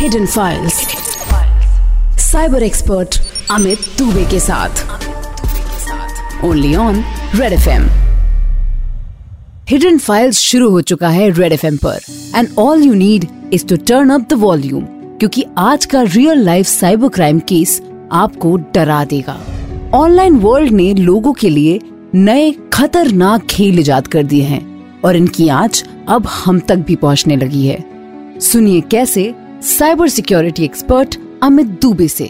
Hidden files cyber expert Amit Dubey के साथ. Only on red F M hidden files शुरू हो चुका है रेड एफ़ एम पर. And all you need is to turn up the volume क्योंकि आज का real life cyber crime case आपको डरा देगा. ऑनलाइन वर्ल्ड ने लोगों के लिए नए खतरनाक खेल इजाद कर दिए हैं, और इनकी आँच अब हम तक भी पहुँचने लगी है. सुनिए कैसे cyber security expert Amit Dubey से।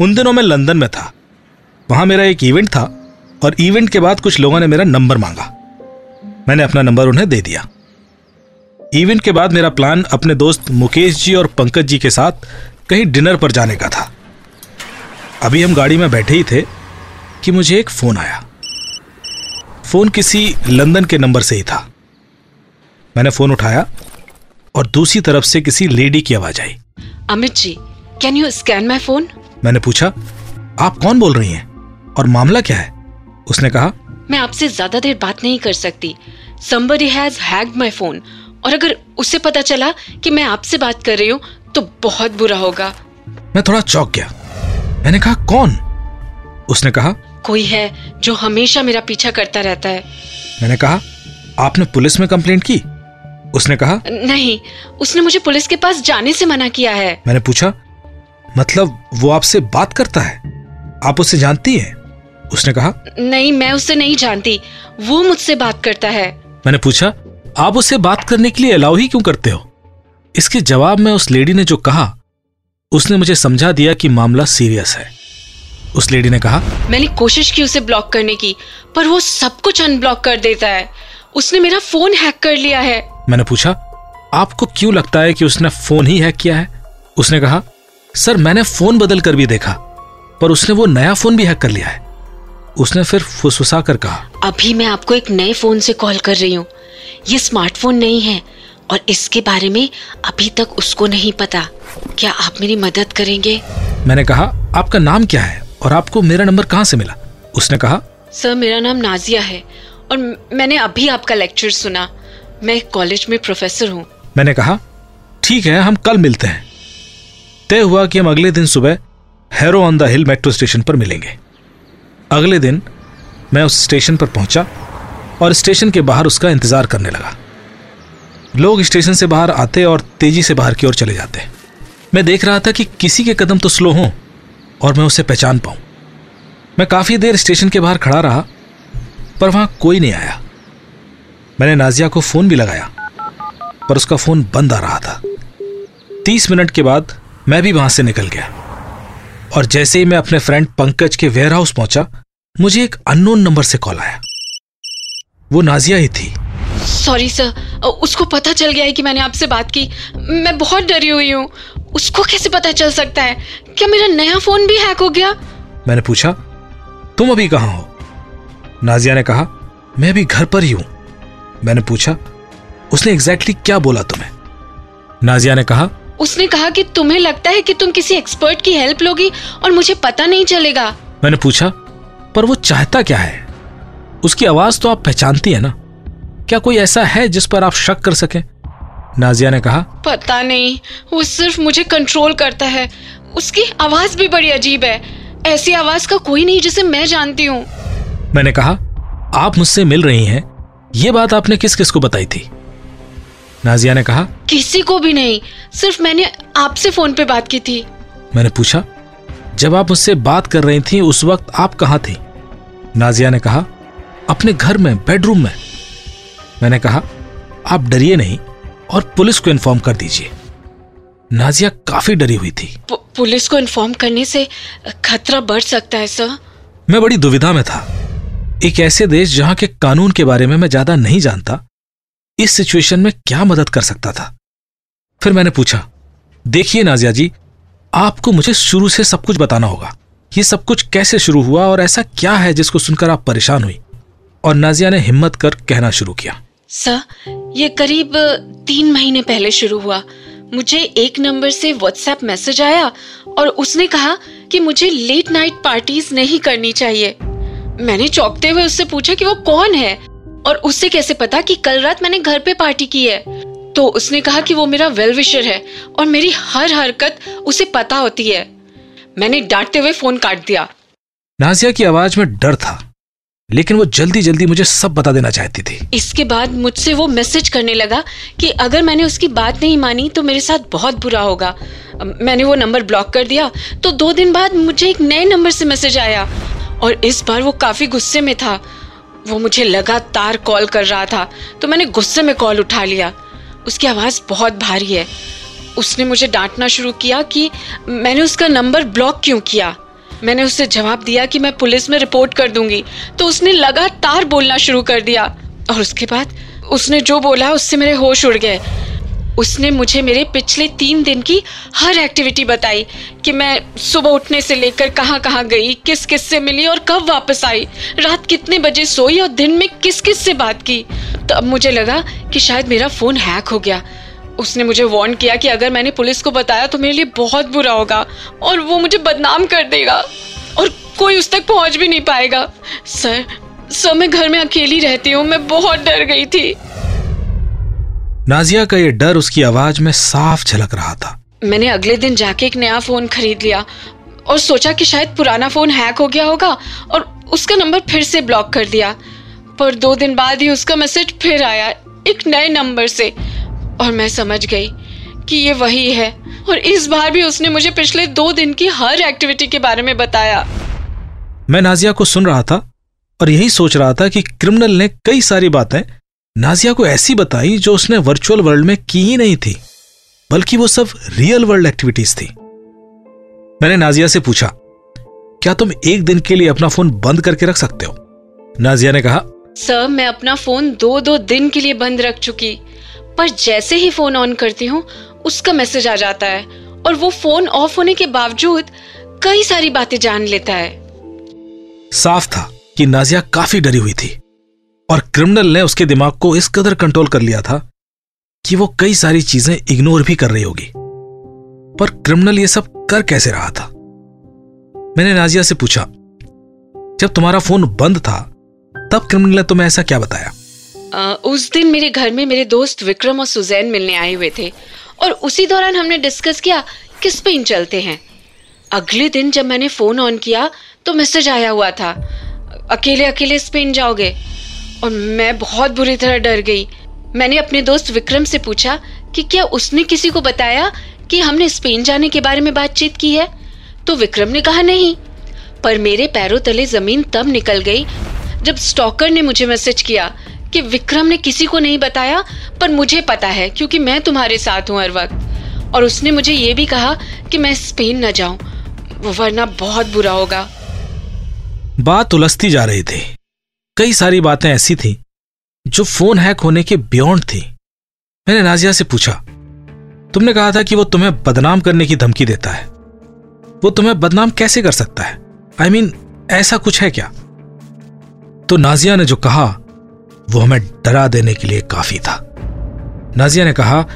उन दिनों मैं लंदन में था। वहाँ मेरा एक इवेंट था और इवेंट के बाद कुछ लोगों ने मेरा नंबर मांगा। मैंने अपना नंबर उन्हें दे दिया। इवेंट के बाद मेरा प्लान अपने दोस्त मुकेश जी और पंकज जी के साथ कहीं डिनर पर जाने का था। अभी हम गाड़ी में बैठे ही थे कि मुझे एक फ़ोन आया। फ़ोन किसी लंदन के नंबर से ही था। मैंने फ़ोन उठाया और दूसरी तरफ़ से किसी लेडी की आवाज़ आई। Amit ji can you scan my phone मैंने पूछा आप कौन बोल रही हैं? और मामला क्या है? उसने कहा मैं आपसे ज़्यादा देर बात नहीं कर सकती। Somebody has hacked my phone और अगर उसे पता चला कि मैं आपसे बात कर रही हूँ तो बहुत बुरा होगा। मैं थोड़ा चौंक गया। मैंने कहा कौन? उसने कहा कोई है जो हमेशा मेरा पीछा करता रहता है। मैंने कहा आपने पुलिस में कंप्लेंट की? उसने कहा? नहीं उसने मुझे पुलिस के पास जाने से मना किया है। मैंने पूछा मतलब वो आपसे बात करता है? आप उसे जानती हैं? उसने कहा नहीं मैं उससे नहीं जानती। वो मुझसे बात करता है। मैंने पूछा आप उससे बात करने के लिए अलाउ ही क्यों करते हो? इसके जवाब में उस लेडी ने जो कहा उसने मुझे समझा दिया कि मामला सीरियस है। उस लेडी ने कहा मैंने कोशिश की उसे ब्लॉक करने की पर वो सब कुछ अनब्लॉक कर देता है। उसने मेरा फ़ोन हैक कर लिया है। मैंने पूछा आपको क्यों लगता है कि उसने फ़ोन ही हैक किया है? उसने कहा सर मैंने फ़ोन बदल कर भी देखा पर उसने वो नया फ़ोन भी हैक कर लिया है। उसने फिर फुसफुसा कर कहा अभी मैं आपको एक नए फ़ोन से कॉल कर रही हूँ। ये स्मार्टफ़ोन नहीं है और इसके बारे में अभी तक उसको नहीं पता। क्या आप मेरी मदद करेंगे? मैंने कहा आपका नाम क्या है और आपको मेरा नंबर कहाँ से मिला? उसने कहा सर मेरा नाम नाजिया है और मैंने अभी आपका लेक्चर सुना। मैं एक कॉलेज में प्रोफेसर हूँ। मैंने कहा, ठीक है, हम कल मिलते हैं। तय हुआ कि हम अगले दिन सुबह Harrow on the Hill metro station पर मिलेंगे। अगले दिन मैं उस स्टेशन पर पहुँचा और स्टेशन के बाहर उसका इंतज़ार करने लगा। लोग स्टेशन से बाहर आते और तेज़ी से बाहर की ओर चले जाते। मैं देख रहा था कि किसी के कदम तो स्लो हों और मैं उसे पहचान पाऊँ। मैं काफ़ी देर स्टेशन के बाहर खड़ा रहा, पर वहाँ कोई नहीं आया। मैंने नाजिया को फ़ोन भी लगाया पर उसका फ़ोन बंद आ रहा था। तीस मिनट के बाद मैं भी वहाँ से निकल गया और जैसे ही मैं अपने फ्रेंड पंकज के वेयर हाउस पहुँचा मुझे एक अननोन नंबर से कॉल आया। वो नाजिया ही थी। सॉरी सर उसको पता चल गया है कि मैंने आपसे बात की। मैं बहुत डरी हुई हूँ। उसको कैसे पता चल सकता है? क्या मेरा नया फ़ोन भी हैक हो गया? मैंने पूछा तुम अभी कहाँ हो? नाजिया ने कहा मैं अभी घर पर ही हूँ। मैंने पूछा उसने एग्जैक्टली क्या बोला तुम्हें? नाजिया ने कहा उसने कहा कि तुम्हें लगता है कि तुम किसी एक्सपर्ट की हेल्प लोगी और मुझे पता नहीं चलेगा। मैंने पूछा पर वो चाहता क्या है? उसकी आवाज़ तो आप पहचानती है ना? क्या कोई ऐसा है जिस पर आप शक कर सके? नाजिया ने कहा पता नहीं वो सिर्फ़ मुझे कंट्रोल करता है। उसकी आवाज़ भी बड़ी अजीब है। ऐसी आवाज़ का कोई नहीं जिसे मैं जानती हूँ। मैंने कहा आप मुझसे मिल रही हैं ये बात आपने किस किस को बताई थी? नाजिया ने कहा किसी को भी नहीं सिर्फ़ मैंने आपसे फ़ोन पे बात की थी। मैंने पूछा जब आप मुझसे बात कर रही थी उस वक्त आप कहा थी? नाजिया ने कहा अपने घर में बेडरूम में। मैंने कहा आप डरिए नहीं और पुलिस को इन्फॉर्म कर दीजिए। नाजिया काफ़ी डरी हुई थी। पुलिस को इन्फॉर्म करने से खतरा बढ़ सकता है सर। मैं बड़ी दुविधा में था। एक ऐसे देश जहाँ के कानून के बारे में मैं ज़्यादा नहीं जानता, इस सिचुएशन में क्या मदद कर सकता था? फिर मैंने पूछा, देखिए नाजिया जी, आपको मुझे शुरू से सब कुछ बताना होगा। ये सब कुछ कैसे शुरू हुआ और ऐसा क्या है जिसको सुनकर आप परेशान हुई? और नाजिया ने हिम्मत कर कहना शुरू किया। सर, ये करीब तीन महीने पहले शुरू हुआ। मुझे एक नंबर से व्हाट्सएप मैसेज आया और उसने कहा कि मुझे लेट नाइट पार्टीज़ नहीं करनी चाहिए। मैंने चौंकते हुए उससे पूछा कि वो कौन है? और उससे कैसे पता कि कल रात मैंने घर पे पार्टी की है? तो उसने कहा कि वो मेरा वेल विशर है और मेरी हर हरकत उसे पता होती है। मैंने डांटते हुए फ़ोन काट दिया। नाजिया की आवाज़ में डर था लेकिन वो जल्दी जल्दी मुझे सब बता देना चाहती थी। इसके बाद मुझसे वो मैसेज करने लगा कि अगर मैंने उसकी बात नहीं मानी तो मेरे साथ बहुत बुरा होगा। मैंने वो नंबर ब्लॉक कर दिया तो दो दिन बाद मुझे एक नए नंबर से मैसेज आया। और इस बार वो काफ़ी गुस्से में था। वो मुझे लगातार कॉल कर रहा था तो मैंने गुस्से में कॉल उठा लिया। उसकी आवाज़ बहुत भारी है। उसने मुझे डांटना शुरू किया कि मैंने उसका नंबर ब्लॉक क्यों किया? मैंने उससे जवाब दिया कि मैं पुलिस में रिपोर्ट कर दूँगी तो उसने लगातार बोलना शुरू कर दिया। और उसके बाद उसने जो बोला, उससे मेरे होश उड़ गए। उसने मुझे मेरे पिछले तीन दिन की हर एक्टिविटी बताई कि मैं सुबह उठने से लेकर कहाँ कहाँ गई, किस किस से मिली और कब वापस आई। रात कितने बजे सोई और दिन में किस किस से बात की। तो अब मुझे लगा कि शायद मेरा फ़ोन हैक हो गया। उसने मुझे वार्न किया कि अगर मैंने पुलिस को बताया तो मेरे लिए बहुत बुरा होगा और वो मुझे बदनाम कर देगा और कोई उस तक पहुँच भी नहीं पाएगा। सर सर, मैं घर में अकेली रहती हूँ, मैं बहुत डर गई थी। नाजिया का ये डर उसकी आवाज़ में साफ़ झलक रहा था। मैंने अगले दिन जाके एक नया फ़ोन खरीद लिया और सोचा कि शायद पुराना फ़ोन हैक हो गया होगा और उसका नंबर फिर से ब्लॉक कर दिया। पर दो दिन बाद ही उसका मैसेज फिर आया एक नए नंबर से और मैं समझ गई कि ये वही है और इस बार भी उसने मुझे पिछले दो दिन की हर एक्टिविटी के बारे में बताया। मैं नाजिया को सुन रहा था और यही सोच रहा था कि क्रिमिनल ने कई सारी बातें नाजिया को ऐसी बताई जो उसने वर्चुअल वर्ल्ड में की ही नहीं थी बल्कि वो सब रियल वर्ल्ड एक्टिविटीज़ थी। मैंने नाजिया से पूछा क्या तुम एक दिन के लिए अपना फ़ोन बंद करके रख सकते हो? नाजिया ने कहा सर मैं अपना फ़ोन दो दो दिन के लिए बंद रख चुकी पर जैसे ही फ़ोन ऑन करती हूँ उसका मैसेज आ जाता है और वो फ़ोन ऑफ़ होने के बावजूद कई सारी बातें जान लेता है। साफ़ था कि नाजिया काफ़ी डरी हुई थी। और क्रिमिनल ने उसके दिमाग को इस कदर कंट्रोल कर लिया था कि वो कई सारी चीज़ें इग्नोर भी कर रही होगी। पर क्रिमिनल ये सब कर कैसे रहा था? मैंने नाजिया से पूछा जब तुम्हारा फ़ोन बंद था तब क्रिमिनल ने तुम्हें ऐसा क्या बताया? आ, उस दिन मेरे घर में मेरे दोस्त विक्रम और सुजैन मिलने आए हुए थे और उसी दौरान हमने डिस्कस किया कि स्पेन चलते हैं? अगले दिन जब मैंने फ़ोन ऑन किया तो मैसेज आया हुआ था अकेले अकेले स्पेन जाओगे? और मैं बहुत बुरी तरह डर गई। मैंने अपने दोस्त विक्रम से पूछा कि क्या उसने किसी को बताया कि हमने स्पेन जाने के बारे में बातचीत की है? तो विक्रम ने कहा, नहीं। पर मेरे पैरों तले ज़मीन तब निकल गई जब स्टॉकर ने मुझे मैसेज किया कि विक्रम ने किसी को नहीं बताया, पर मुझे पता है क्योंकि मैं तुम्हारे साथ हूँ हर वक्त। और उसने मुझे ये भी कहा कि मैं स्पेन न जाऊँ, वरना बहुत बुरा होगा। बात उलझती जा रही थी। कई सारी बातें ऐसी थी जो फ़ोन हैक होने के बियॉन्ड थी। मैंने नाजिया से पूछा तुमने कहा था कि वो तुम्हें बदनाम करने की धमकी देता है। वो तुम्हें बदनाम कैसे कर सकता है? आई I मीन mean, ऐसा कुछ है क्या? तो नाजिया ने जो कहा वो हमें डरा देने के लिए काफ़ी था। नाजिया ने कहा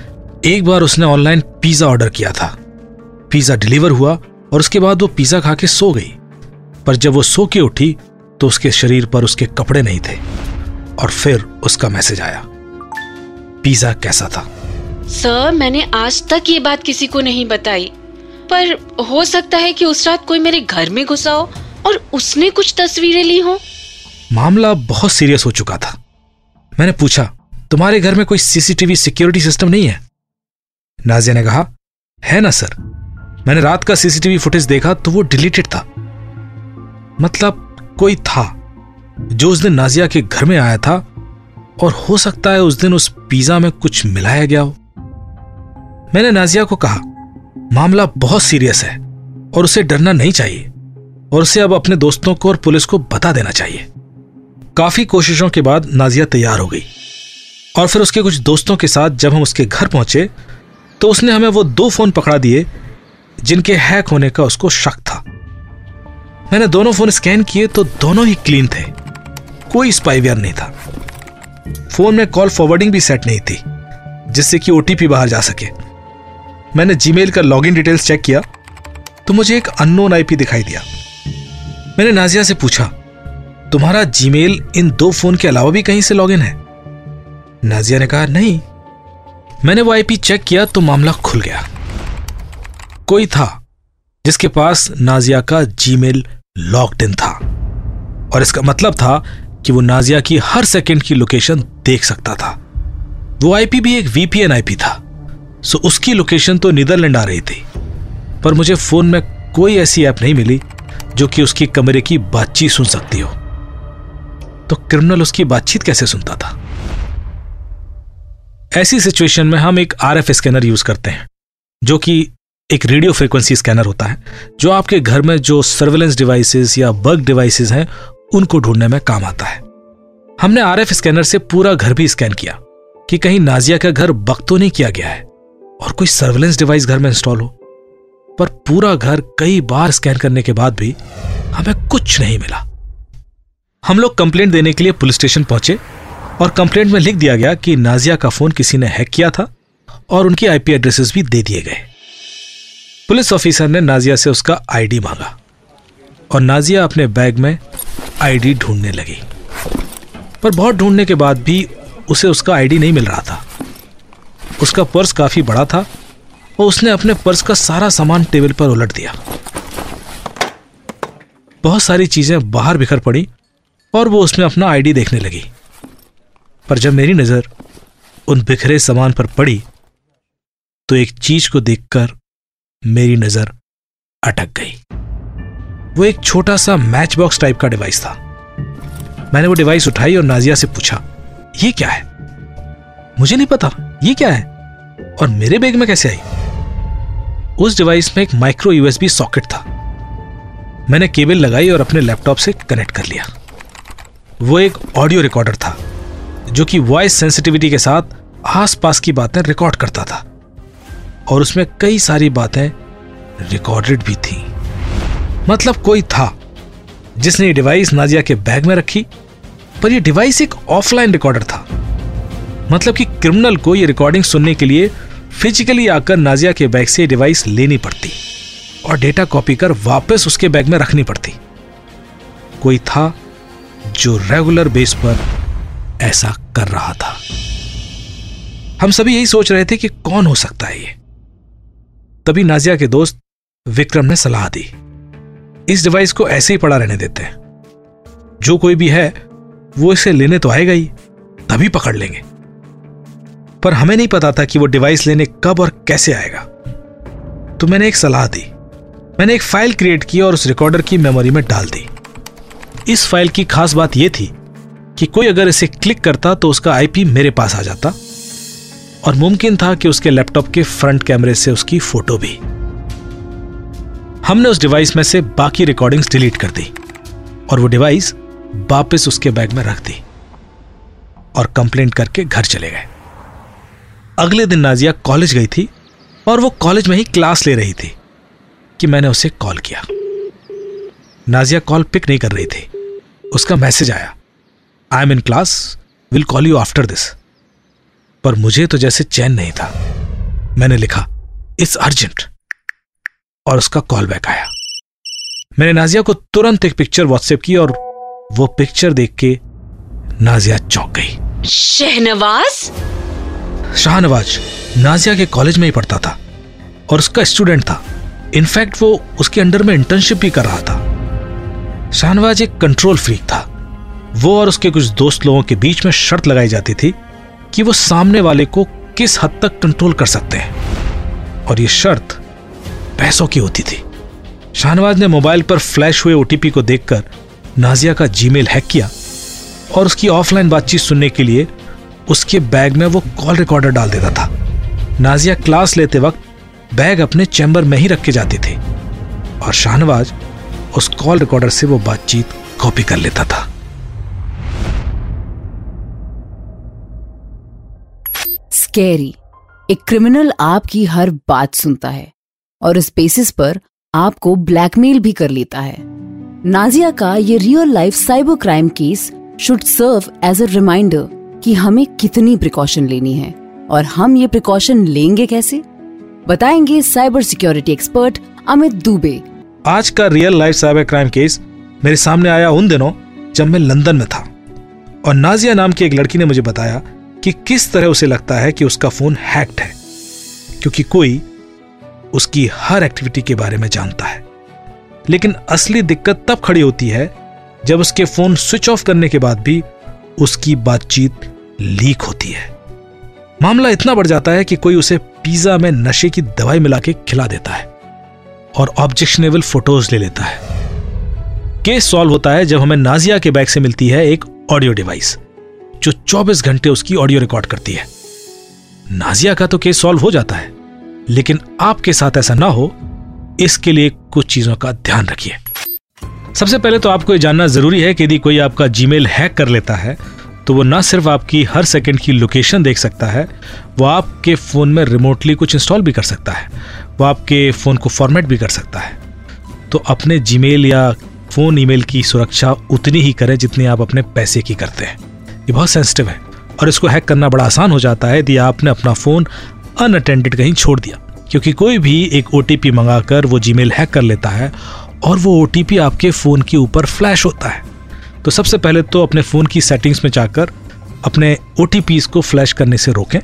एक बार उसने ऑनलाइन पिज्जा ऑर्डर किया था। पिज्जा डिलीवर हुआ और उसके बाद वो पिज्जा खा के सो गई। पर जब वो सो के उठी तो उसके शरीर पर उसके कपड़े नहीं थे। और फिर उसका मैसेज आया। पिज्जा कैसा था? सर मैंने आज तक ये बात किसी को नहीं बताई। पर हो सकता है कि उस रात कोई मेरे घर में घुसा हो और उसने कुछ तस्वीरें ली हो। मामला बहुत सीरियस हो चुका था। मैंने पूछा तुम्हारे घर में कोई सीसीटीवी सिक्योरिटी सिस्टम नहीं है? नाजिया ने कहा है ना सर। मैंने रात का सीसीटीवी फुटेज देखा तो वो डिलीटेड था। मतलब कोई था जो उस दिन नाजिया के घर में आया था और हो सकता है उस दिन उस पिज्जा में कुछ मिलाया गया हो। मैंने नाजिया को कहा, मामला बहुत सीरियस है और उसे डरना नहीं चाहिए और उसे अब अपने दोस्तों को और पुलिस को बता देना चाहिए। काफ़ी कोशिशों के बाद नाजिया तैयार हो गई और फिर उसके कुछ दोस्तों के साथ जब हम उसके घर पहुँचे तो उसने हमें वो दो फ़ोन पकड़ा दिए जिनके हैक होने का उसको शक था। मैंने दोनों फ़ोन स्कैन किए तो दोनों ही क्लीन थे। कोई स्पाईवेयर नहीं था। फ़ोन में कॉल फॉरवर्डिंग भी सेट नहीं थी, जिससे कि ओटीपी बाहर जा सके। मैंने जीमेल का लॉगिन डिटेल्स चेक किया तो मुझे एक अननोन आईपी दिखाई दिया। मैंने नाजिया से पूछा, तुम्हारा जीमेल इन दो फ़ोन के अलावा भी कहीं से लॉगिन है? नाजिया ने कहा, नहीं। मैंने वो आईपी चेक किया तो मामला खुल गया। कोई था जिसके पास नाजिया का जीमेल लॉक्ड इन था। और इसका मतलब था कि वो नाजिया की हर सेकंड की लोकेशन देख सकता था। वो आईपी भी एक वीपीएन आईपी था। सो उसकी लोकेशन तो नीदरलैंड आ रही थी। पर मुझे फ़ोन में कोई ऐसी ऐप नहीं मिली जो कि उसकी कमरे की बातचीत सुन सकती हो। तो क्रिमिनल उसकी बातचीत कैसे सुनता था? ऐसी सिचुएशन में हम एक आरएफ स्कैनर यूज़ करते हैं, जो कि एक रेडियो फ्रीक्वेंसी स्कैनर होता है, जो आपके घर में जो सर्वेलेंस डिवाइसेस या बग डिवाइसेस हैं, उनको ढूँढने में काम आता है। हमने आरएफ स्कैनर से पूरा घर भी स्कैन किया, कि कहीं नाजिया का घर बग तो नहीं किया गया है, और कोई सर्वेलेंस डिवाइस घर में इंस्टॉल हो। पर पूरा घर कई बार स्कैन करने के बाद भी हमें कुछ नहीं मिला। हम लोग कंप्लेंट देने के लिए पुलिस स्टेशन पहुँचे, और कंप्लेंट में लिख दिया गया कि नाजिया का फ़ोन किसी ने हैक किया था, और उनकी आईपी एड्रेसेस भी दे दिए गए। पुलिस ऑफिसर ने नाजिया से उसका आईडी मांगा और नाजिया अपने बैग में आईडी ढूँढने लगी। पर बहुत ढूँढने के बाद भी उसे उसका आईडी नहीं मिल रहा था। उसका पर्स काफ़ी बड़ा था और उसने अपने पर्स का सारा सामान टेबल पर उलट दिया। बहुत सारी चीज़ें बाहर बिखर पड़ी और वो उसमें अपना आईडी देखने लगी। पर जब मेरी नज़र उन बिखरे सामान पर पड़ी तो एक चीज़ को देखकर मेरी नज़र अटक गई। वो एक छोटा सा मैच बॉक्स टाइप का डिवाइस था। मैंने वो डिवाइस उठाई और नाजिया से पूछा, ये क्या है? मुझे नहीं पता, ये क्या है? और मेरे बैग में कैसे आई? उस डिवाइस में एक माइक्रो यूएसबी सॉकेट था। मैंने केबल लगाई और अपने लैपटॉप से कनेक्ट कर लिया। वो एक ऑडियो रिकॉर्डर था, जो कि वॉइस सेंसिटिविटी के साथ आसपास की बातें रिकॉर्ड करता था। और उसमें कई सारी बातें रिकॉर्डेड भी थी। मतलब कोई था जिसने डिवाइस नाजिया के बैग में रखी, पर यह डिवाइस एक ऑफलाइन रिकॉर्डर था। मतलब कि क्रिमिनल को यह रिकॉर्डिंग सुनने के लिए फिजिकली आकर नाजिया के बैग से डिवाइस लेनी पड़ती और डेटा कॉपी कर वापस उसके बैग में रखनी पड़ती। कोई था जो रेगुलर बेस पर ऐसा कर रहा था। हम सभी यही सोच रहे थे कि कौन हो सकता है ये? तभी नाजिया के दोस्त विक्रम ने सलाह दी। इस डिवाइस को ऐसे ही पड़ा रहने देते हैं। जो कोई भी है, वो इसे लेने तो आएगा ही, तभी पकड़ लेंगे। पर हमें नहीं पता था कि वो डिवाइस लेने कब और कैसे आएगा। तो मैंने एक सलाह दी। मैंने एक फ़ाइल क्रिएट की और उस रिकॉर्डर की मेमोरी में डाल दी। इस फ़ाइल की खास बात यह थी कि कोई अगर इसे क्लिक करता तो उसका आईपी मेरे पास आ जाता और मुमकिन था कि उसके लैपटॉप के फ्रंट कैमरे से उसकी फ़ोटो भी। हमने उस डिवाइस में से बाकी रिकॉर्डिंग्स डिलीट कर दी और वो डिवाइस वापस उसके बैग में रख दी और कंप्लेंट करके घर चले गए। अगले दिन नाजिया कॉलेज गई थी और वो कॉलेज में ही क्लास ले रही थी कि मैंने उसे कॉल किया। नाजिया कॉल पिक नहीं कर रही थी। उसका मैसेज आया I am in class will call you after this पर मुझे तो जैसे चैन नहीं था। मैंने लिखा इट्स अर्जेंट। और उसका कॉल बैक आया। मैंने नाजिया को तुरंत एक पिक्चर व्हाट्सएप की और वो पिक्चर देख के नाजिया चौंक गई। शहनवाज? शाहनवाज नाजिया के कॉलेज में ही पढ़ता था और उसका स्टूडेंट था। इनफैक्ट वो उसके अंडर में इंटर्नशिप भी कर रहा था। शाहनवाज एक कंट्रोल फ्रीक था। वो और उसके कुछ दोस्त लोगों के बीच में शर्त लगाई जाती थी कि वो सामने वाले को किस हद तक कंट्रोल कर सकते हैं। और ये शर्त पैसों की होती थी। शाहनवाज ने मोबाइल पर फ्लैश हुए ओटीपी को देखकर नाजिया का जीमेल हैक किया और उसकी ऑफलाइन बातचीत सुनने के लिए उसके बैग में वो कॉल रिकॉर्डर डाल देता था। नाजिया क्लास लेते वक्त बैग अपने चैम्बर में ही रख के जाती थी और शाहनवाज उस कॉल रिकॉर्डर से वो बातचीत कॉपी कर लेता था। स्कैरी एक क्रिमिनल आपकी हर बात सुनता है और इस बेसिस पर आपको ब्लैकमेल भी कर लेता है। नाजिया का ये real life cyber crime case should serve as a reminder कि हमें कितनी प्रिकॉशन लेनी है और हम ये प्रिकॉशन लेंगे कैसे? बताएँगे cyber security expert Amit Dubey. आज का real life cyber crime case मेरे सामने आया उन दिनों जब मैं लंदन में था और नाजिया नाम की एक लड़की ने मुझे बताया कि किस तरह उसे लगता है कि उसका फ़ोन हैक्ड है, क्योंकि कोई उसकी हर एक्टिविटी के बारे में जानता है। लेकिन असली दिक्कत तब खड़ी होती है जब उसके फ़ोन स्विच ऑफ़ करने के बाद भी उसकी बातचीत लीक होती है। मामला इतना बढ़ जाता है कि कोई उसे पिज्जा में नशे की दवाई मिला के खिला देता है और ऑब्जेक्शनेबल फ़ोटोज़ ले लेता है। केस सॉल्व होता है जब हमें नाजिया के बैग से मिलती है एक ऑडियो डिवाइस जो 24 घंटे उसकी ऑडियो रिकॉर्ड करती है। नाजिया का तो केस सॉल्व हो जाता है, लेकिन आपके साथ ऐसा ना हो, इसके लिए कुछ चीज़ों का ध्यान रखिए। सबसे पहले तो आपको यह जानना ज़रूरी है कि यदि कोई आपका जीमेल हैक कर लेता है तो वो ना सिर्फ़ आपकी हर सेकंड की लोकेशन देख सकता है, वो आपके फ़ोन में रिमोटली कुछ इंस्टॉल भी कर सकता है, वो आपके फ़ोन को फॉर्मेट भी कर सकता है। तो अपने जीमेल या फ़ोन ईमेल की सुरक्षा उतनी ही करें जितनी आप अपने पैसे की करते हैं। ये बहुत सेंसिटिव है। और इसको हैक करना बड़ा आसान हो जाता है। यदि आपने अपना फ़ोन अनअटेंडेड कहीं छोड़ दिया, क्योंकि कोई भी एक ओटीपी मंगाकर वो जीमेल हैक कर लेता है और वो ओटीपी आपके फ़ोन के ऊपर फ्लैश होता है। तो सबसे पहले तो अपने फ़ोन की सेटिंग्स में जाकर अपने ओ को फ्लैश करने से रोकें।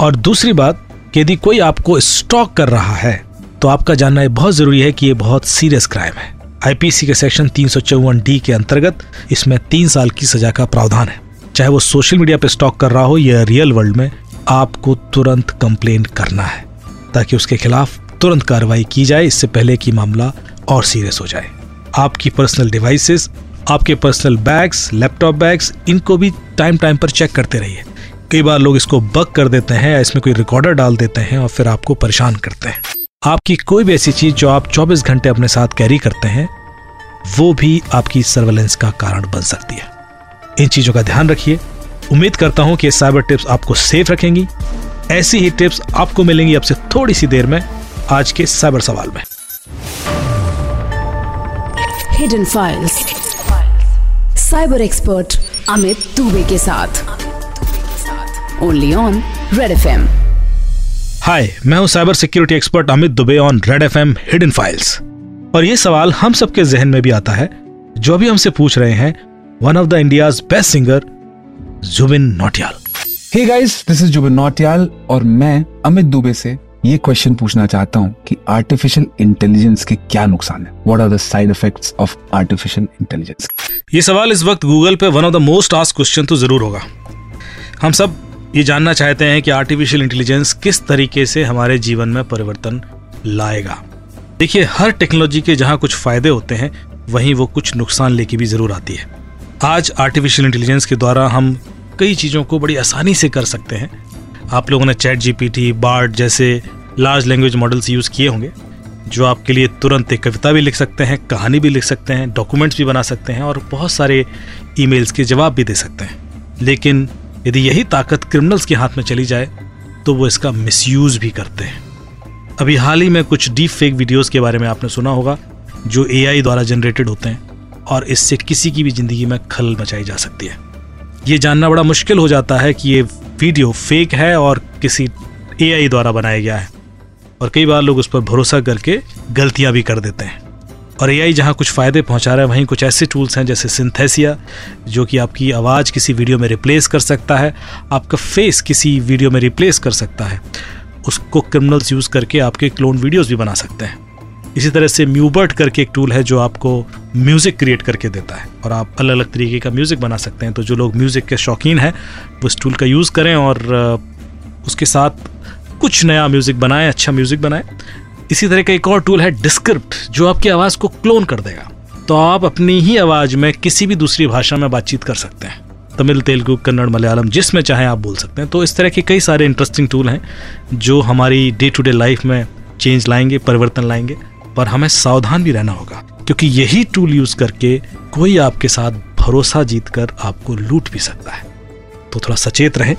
और दूसरी बात यदि कोई आपको स्टॉक कर रहा है तो आपका जानना बहुत ज़रूरी है कि ये बहुत सीरियस क्राइम है। आईपीसी के सेक्शन तीन सौ चौवन डी के अंतर्गत इसमें तीन साल की सजा का प्रावधान है। चाहे वो सोशल मीडिया पे स्टॉक कर रहा हो या रियल वर्ल्ड में, आपको तुरंत कंप्लेन करना है, ताकि उसके खिलाफ तुरंत कार्रवाई की जाए, इससे पहले कि मामला और सीरियस हो जाए। आपकी पर्सनल डिवाइसेस, आपके पर्सनल बैग्स, लैपटॉप बैग्स, इनको भी टाइम टाइम पर चेक करते रहिए। कई बार लोग इसको बक कर देते हैं या इसमें कोई रिकॉर्डर डाल देते हैं और फिर आपको परेशान करते हैं। आपकी कोई भी ऐसी चीज़ जो आप 24 घंटे अपने साथ कैरी करते हैं, वो भी आपकी सर्वेलेंस का कारण बन सकती है। इन चीज़ों का ध्यान रखिए। उम्मीद करता हूँ कि ये साइबर टिप्स आपको सेफ़ रखेंगी। ऐसी ही टिप्स आपको मिलेंगी अब से थोड़ी सी देर में आज के साइबर सवाल में। Hidden files cyber expert Amit Dubey के साथ। Only on red F M hi मैं हूँ cyber security expert Amit Dubey on red F M hidden files और ये सवाल हम सबके जहन में भी आता है जो भी हमसे पूछ रहे हैं one of the India's best singer Jubin Nautiyal hey guys this is Jubin Nautiyal और मैं अमित दुबे से ये क्वेश्चन पूछना चाहता हूँ कि आर्टिफिशियल इंटेलिजेंस के क्या नुकसान है? What are the side effects of artificial intelligence ये सवाल इस वक्त गूगल पे one of the most ask question तो ज़रूर होगा। हम सब ये जानना चाहते हैं कि आर्टिफिशियल इंटेलिजेंस किस तरीके से हमारे जीवन में परिवर्तन लाएगा। देखिए हर टेक्नोलॉजी के जहाँ कुछ फ़ायदे होते हैं वहीं वो कुछ नुकसान लेके भी ज़रूर आती है। आज आर्टिफिशियल इंटेलिजेंस के द्वारा हम कई चीज़ों को बड़ी आसानी से कर सकते हैं। आप लोगों ने चैट जीपीटी बार्ड जैसे लार्ज लैंग्वेज मॉडल्स यूज़ किए होंगे, जो आपके लिए तुरंत एक कविता भी लिख सकते हैं, कहानी भी लिख सकते हैं डॉक्यूमेंट्स भी बना सकते हैं और बहुत सारे ईमेल्स के जवाब भी दे सकते हैं। लेकिन यदि यही ताकत क्रिमिनल्स के हाथ में चली जाए तो वो इसका मिसयूज भी करते हैं। अभी हाल ही में कुछ डीप फेक वीडियोस के बारे में आपने सुना होगा, जो एआई द्वारा जनरेटेड होते हैं। और इससे किसी की भी ज़िंदगी में खल मचाई जा सकती है। ये जानना बड़ा मुश्किल हो जाता है कि ये वीडियो फेक है और किसी एआई द्वारा बनाया गया है। और कई बार लोग उस पर भरोसा करके गलतियाँ भी कर देते हैं। और एआई जहाँ कुछ फ़ायदे पहुँचा रहा है, वहीं कुछ ऐसे टूल्स हैं जैसे सिंथेसिया जो कि आपकी आवाज़ किसी वीडियो में रिप्लेस कर सकता है, आपका फेस किसी वीडियो में रिप्लेस कर सकता है। उसको क्रिमिनल्स यूज़ करके आपके क्लोन वीडियोस भी बना सकते हैं। इसी तरह से म्यूबर्ट करके एक टूल है जो आपको म्यूज़िक क्रिएट करके देता है। और आप अलग अलग तरीके का म्यूज़िक बना सकते हैं। तो जो लोग म्यूज़िक के शौकीन हैं, वो इस टूल का यूज़ करें और उसके साथ कुछ नया म्यूज़िक बनाएँ अच्छा म्यूज़िक बनाएँ। इसी तरह का एक और टूल है डिस्क्रिप्ट जो आपकी आवाज़ को क्लोन कर देगा। तो आप अपनी ही आवाज़ में किसी भी दूसरी भाषा में बातचीत कर सकते हैं। तमिल, तेलुगु, कन्नड़, मलयालम जिसमें चाहें आप बोल सकते हैं। तो इस तरह के कई सारे इंटरेस्टिंग टूल हैं, जो हमारी डे टू डे लाइफ में चेंज लाएँगे, परिवर्तन लाएँगे। पर हमें सावधान भी रहना होगा, क्योंकि यही टूल यूज़ करके कोई आपके साथ भरोसा जीत कर आपको लूट भी सकता है। तो थोड़ा सचेत रहें।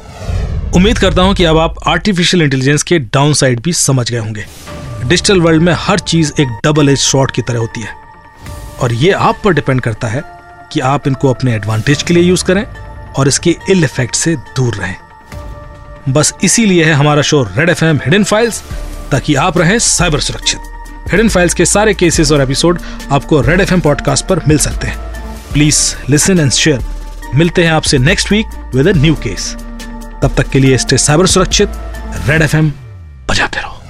उम्मीद करता हूँ कि अब आप आर्टिफिशियल इंटेलिजेंस के डाउन साइड भी समझ गए होंगे। डिजिटल वर्ल्ड में हर चीज़ एक डबल एज शॉर्ट की तरह होती है। और ये आप पर डिपेंड करता है कि आप इनको अपने एडवांटेज के लिए यूज़ करें और इसके इल इफ़ेक्ट से दूर रहें। बस इसीलिए है हमारा show red F M hidden files ताकि आप रहें साइबर सुरक्षित। हिडन फाइल्स के सारे केसेस और एपिसोड आपको रेड एफएम पॉडकास्ट पर मिल सकते हैं। प्लीज़ लिसन एंड शेयर मिलते हैं आपसे next week with new case तब तक के लिए स्टे साइबर सुरक्षित रेड एफएम बजाते रहो।